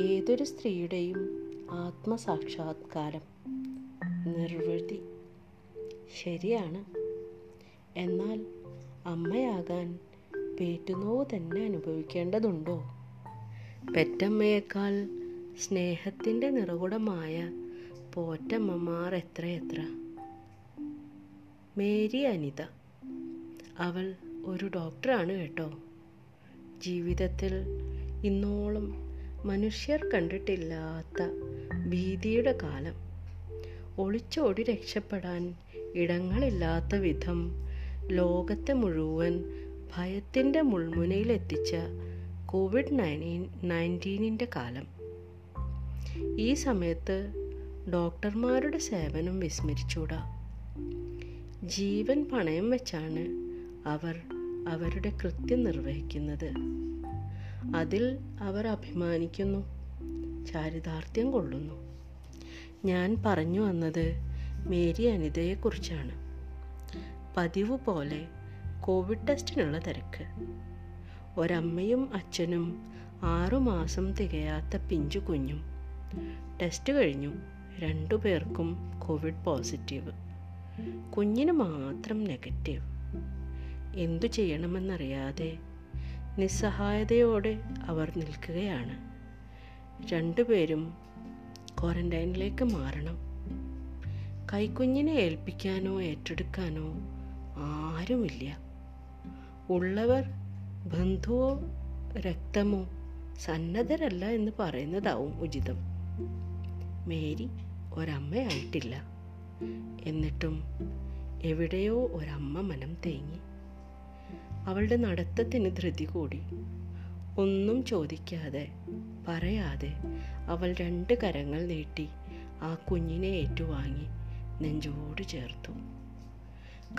ഏതൊരു സ്ത്രീയുടെയും ആത്മസാക്ഷാത്കാരം നിർവൃതി. ശരിയാണ്. എന്നാൽ അമ്മയാകാൻ പേറ്റുന്നോ തന്നെ അനുഭവിക്കേണ്ടതുണ്ടോ? പെറ്റമ്മയേക്കാൾ സ്നേഹത്തിന്റെ നിറകുടമായ പോറ്റമ്മമാർ എത്രയെത്ര? മേരി അനിത. അവൾ ഒരു ഡോക്ടറാണ് കേട്ടോ. ജീവിതത്തിൽ ഇന്നോളം മനുഷ്യർ കണ്ടിട്ടില്ലാത്ത ഭീതിയുടെ കാലം. ഒളിച്ചോടി രക്ഷപ്പെടാൻ ഇടങ്ങളില്ലാത്ത വിധം ലോകത്തെ മുഴുവൻ ഭയത്തിന്റെ മുൾമുനയിലെത്തിച്ച കോവിഡ് നയന്റീൻ നയന്റീനിന്റെ കാലം. ഈ സമയത്ത് ഡോക്ടർമാരുടെ സേവനം വിസ്മരിച്ചൂടാ. ജീവൻ പണയം വെച്ചാണ് അവർ അവരുടെ കൃത്യം നിർവഹിക്കുന്നത്. അതിൽ അവർ അഭിമാനിക്കുന്നു ചാരിതാർത്ഥ്യം കൊള്ളുന്നു. ഞാൻ പറഞ്ഞു വന്നത് മേരി അനിതയെക്കുറിച്ചാണ്. പതിവ് പോലെ കോവിഡ് ടെസ്റ്റിനുള്ള തിരക്ക്. ഒരമ്മയും അച്ഛനും ആറുമാസം തികയാത്ത പിഞ്ചു കുഞ്ഞും. ടെസ്റ്റ് കഴിഞ്ഞു രണ്ടു പേർക്കും കോവിഡ് പോസിറ്റീവ്. കുഞ്ഞിന് മാത്രം നെഗറ്റീവ്. എന്തു ചെയ്യണമെന്നറിയാതെ നിസ്സഹായതയോടെ അവർ നിൽക്കുകയാണ്. രണ്ടുപേരും ക്വാറന്റൈനിലേക്ക് മാറണം. കൈക്കുഞ്ഞിനെ ഏൽപ്പിക്കാനോ ഏറ്റെടുക്കാനോ ആരുമില്ല. ഉള്ളവർ ബന്ധുവോ രക്തമോ സന്നദ്ധരല്ല എന്ന് പറയുന്നതാവും ഉചിതം. മേരി ഒരമ്മയായിട്ടില്ല. എന്നിട്ടും എവിടെയോ ഒരമ്മ മനം തേങ്ങി. അവളുടെ നടത്തത്തിന് ധൃതി കൂടി. ഒന്നും ചോദിക്കാതെ പറയാതെ അവൾ രണ്ട് കരങ്ങൾ നീട്ടി ആ കുഞ്ഞിനെ ഏറ്റുവാങ്ങി നെഞ്ചോട് ചേർത്തു.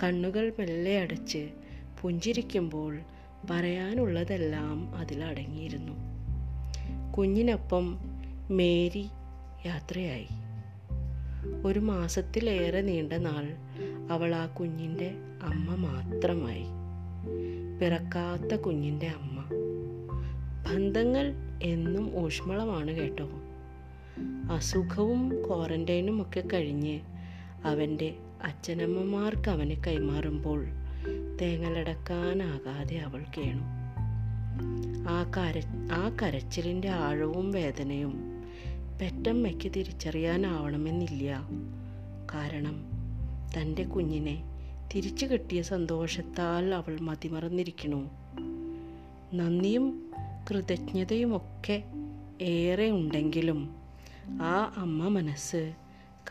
കണ്ണുകൾ മെല്ലെ അടച്ച് പുഞ്ചിരിക്കുമ്പോൾ പറയാനുള്ളതെല്ലാം അതിലടങ്ങിയിരുന്നു കുഞ്ഞിനൊപ്പം മേരി യാത്രയായി. ഒരു മാസത്തിലേറെ നീണ്ട നാൾ അവൾ ആ കുഞ്ഞിന്റെ അമ്മ മാത്രമായി. പിറക്കാത്ത കുഞ്ഞിന്റെ അമ്മ. ബന്ധങ്ങൾ എന്നും ഊഷ്മളമാണ് കേട്ടോ. അസുഖവും ക്വാറന്റൈനും ഒക്കെ കഴിഞ്ഞ് അവന്റെ അച്ഛനമ്മമാർക്ക് അവനെ കൈമാറുമ്പോൾ തേങ്ങലടക്കാനാകാതെ അവൾ കേണു. ആ കര ആ കരച്ചിലിന്റെ ആഴവും വേദനയും പെറ്റമ്മയ്ക്ക് തിരിച്ചറിയാനാവണമെന്നില്ല. കാരണം തന്റെ കുഞ്ഞിനെ തിരിച്ചു കിട്ടിയ സന്തോഷത്താൽ അവൾ മതിമറന്നിരിക്കണു നന്ദിയും കൃതജ്ഞതയുമൊക്കെ ഏറെ ഉണ്ടെങ്കിലും ആ അമ്മ മനസ്സ്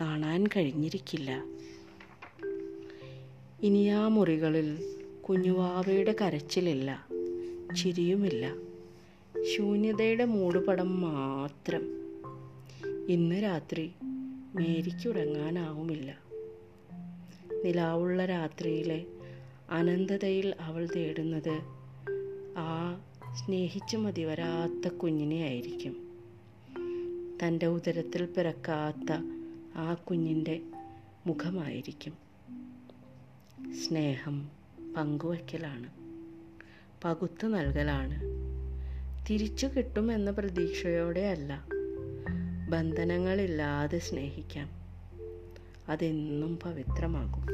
കാണാൻ കഴിഞ്ഞിരിക്കില്ല. ഇനി ആ മുറികളിൽ കുഞ്ഞുവാവയുടെ കരച്ചിലില്ല ചിരിയുമില്ല. ശൂന്യതയുടെ മൂടുപടം മാത്രം. ഇന്ന് രാത്രി മേരിക്ക് ഉറങ്ങാനാവുമില്ല. നിലാവുള്ള രാത്രിയിലെ അനന്തതയിൽ അവൾ തേടുന്നത് ആ സ്നേഹിച്ചു മതിവരാത്ത കുഞ്ഞിനെ ആയിരിക്കും. തന്റെ ഉദരത്തിൽ പിറക്കാത്ത ആ കുഞ്ഞിന്റെ മുഖമായിരിക്കും. സ്നേഹം പങ്കുവയ്ക്കലാണ് പകുത്തു നൽകലാണ്. തിരിച്ചു കിട്ടുമെന്ന പ്രതീക്ഷയോടെ അല്ല ബന്ധനങ്ങളില്ലാതെ സ്നേഹിക്കാം. അതെന്നും പവിത്രമാകും.